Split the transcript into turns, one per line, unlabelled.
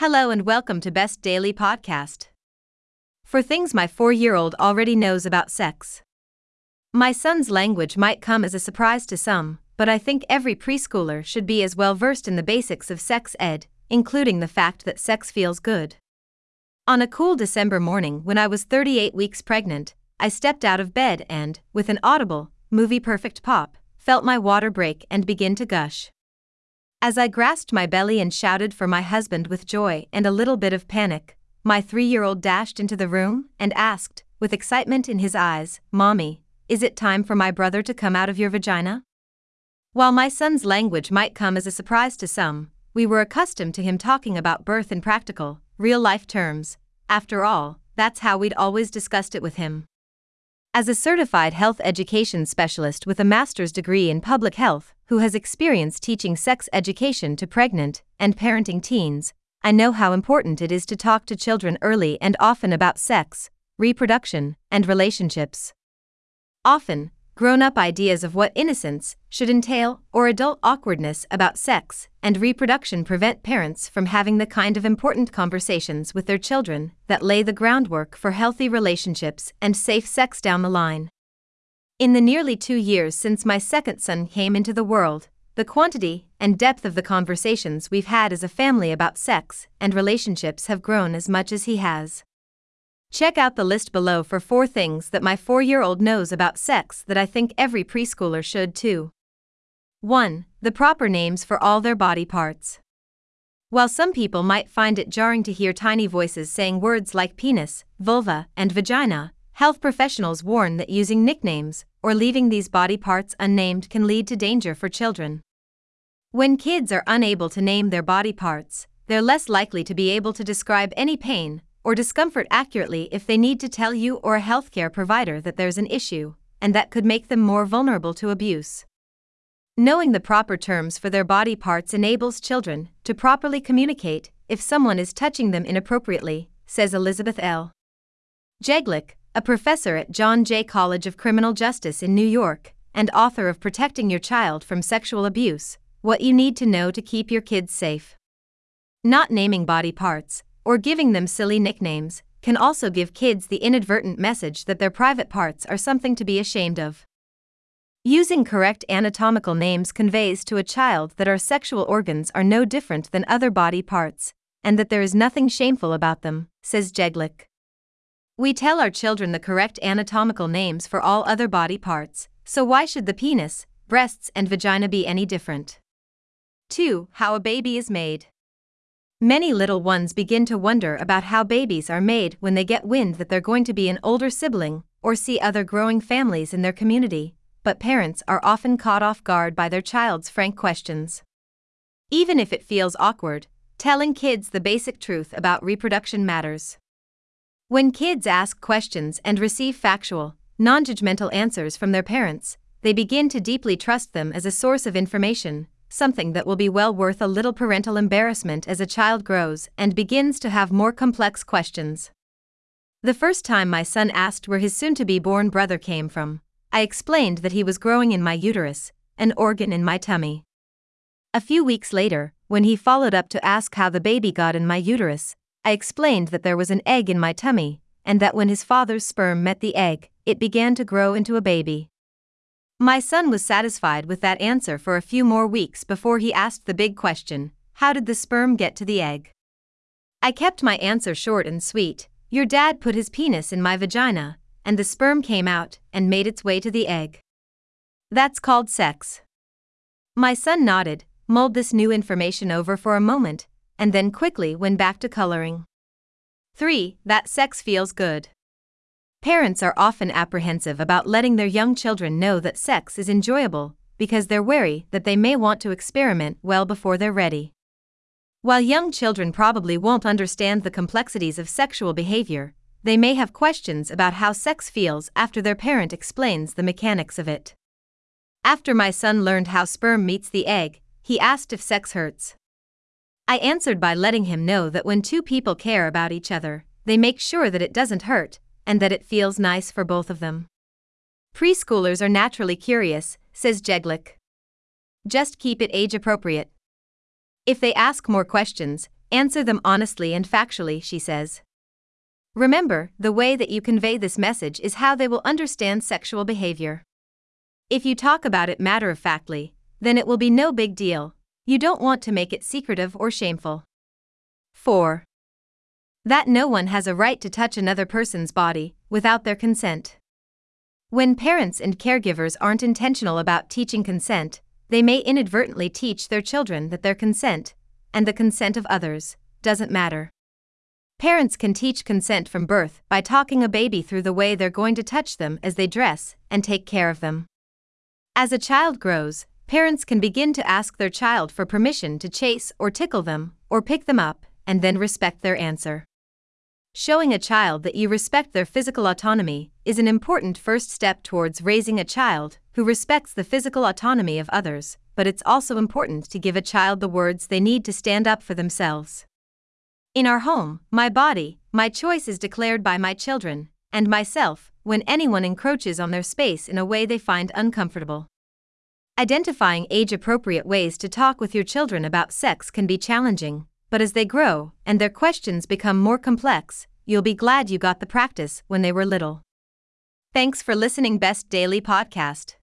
Hello and welcome to Best Daily Podcast. Four things my four year old already knows about sex. My son's language might come as a surprise to some, but I think every preschooler should be as well versed in the basics of sex ed, including the fact that sex feels good. On a cool December morning when I was 38 weeks pregnant, I stepped out of bed and, with an audible, movie perfect pop, felt my water break and begin to gush. As I grasped my belly and shouted for my husband with joy and a little bit of panic, my three year old dashed into the room and asked, with excitement in his eyes, Mommy, is it time for my brother to come out of your vagina? While my son's language might come as a surprise to some, we were accustomed to him talking about birth in practical, real life terms. After all, that's how we'd always discussed it with him. As a certified health education specialist with a master's degree in public health, who has experience teaching sex education to pregnant and parenting teens, I know how important it is to talk to children early and often about sex, reproduction, and relationships. Often, grown up ideas of what innocence should entail or adult awkwardness about sex and reproduction prevent parents from having the kind of important conversations with their children that lay the groundwork for healthy relationships and safe sex down the line. In the nearly two years since my second son came into the world, the quantity and depth of the conversations we've had as a family about sex and relationships have grown as much as he has. Check out the list below for four things that my four year old knows about sex that I think every preschooler should too. 1. The proper names for all their body parts. While some people might find it jarring to hear tiny voices saying words like penis, vulva, and vagina, Health professionals warn that using nicknames or leaving these body parts unnamed can lead to danger for children. When kids are unable to name their body parts, they're less likely to be able to describe any pain or discomfort accurately if they need to tell you or a healthcare provider that there's an issue, and that could make them more vulnerable to abuse. Knowing the proper terms for their body parts enables children to properly communicate if someone is touching them inappropriately, says Elizabeth L. Jeglic, a professor at John Jay College of Criminal Justice in New York, and author of Protecting Your Child from Sexual Abuse What You Need to Know to Keep Your Kids Safe. Not naming body parts, or giving them silly nicknames, can also give kids the inadvertent message that their private parts are something to be ashamed of. Using correct anatomical names conveys to a child that our sexual organs are no different than other body parts, and that there is nothing shameful about them, says Jeglic. We tell our children the correct anatomical names for all other body parts, so why should the penis, breasts, and vagina be any different? 2. How a baby is made. Many little ones begin to wonder about how babies are made when they get wind that they're going to be an older sibling or see other growing families in their community, but parents are often caught off guard by their child's frank questions. Even if it feels awkward, telling kids the basic truth about reproduction matters. When kids ask questions and receive factual, non judgmental answers from their parents, they begin to deeply trust them as a source of information, something that will be well worth a little parental embarrassment as a child grows and begins to have more complex questions. The first time my son asked where his soon to be born brother came from, I explained that he was growing in my uterus, an organ in my tummy. A few weeks later, when he followed up to ask how the baby got in my uterus, I explained that there was an egg in my tummy, and that when his father's sperm met the egg, it began to grow into a baby. My son was satisfied with that answer for a few more weeks before he asked the big question How did the sperm get to the egg? I kept my answer short and sweet Your dad put his penis in my vagina, and the sperm came out and made its way to the egg. That's called sex. My son nodded, mulled this new information over for a moment, and then quickly went back to coloring. 3. That sex feels good. Parents are often apprehensive about letting their young children know that sex is enjoyable because they're wary that they may want to experiment well before they're ready. While young children probably won't understand the complexities of sexual behavior, they may have questions about how sex feels after their parent explains the mechanics of it. After my son learned how sperm meets the egg, he asked if sex hurts. I answered by letting him know that when two people care about each other, they make sure that it doesn't hurt, and that it feels nice for both of them. Preschoolers are naturally curious, says Jeglic. Just keep it age appropriate. If they ask more questions, answer them honestly and factually, she says. Remember, the way that you convey this message is how they will understand sexual behavior. If you talk about it matter of factly, then it will be no big deal. You don't want to make it secretive or shameful. 4. That no one has a right to touch another person's body without their consent. When parents and caregivers aren't intentional about teaching consent, they may inadvertently teach their children that their consent, and the consent of others, doesn't matter. Parents can teach consent from birth by talking a baby through the way they're going to touch them as they dress and take care of them. As a child grows, parents can begin to ask their child for permission to chase or tickle them, or pick them up, and then respect their answer. Showing a child that you respect their physical autonomy is an important first step towards raising a child who respects the physical autonomy of others, but it's also important to give a child the words they need to stand up for themselves. In our home, my body, my choice is declared by my children, and myself, when anyone encroaches on their space in a way they find uncomfortable. Identifying age appropriate ways to talk with your children about sex can be challenging, but as they grow and their questions become more complex, you'll be glad you got the practice when they were little. Thanks for listening Best Daily Podcast.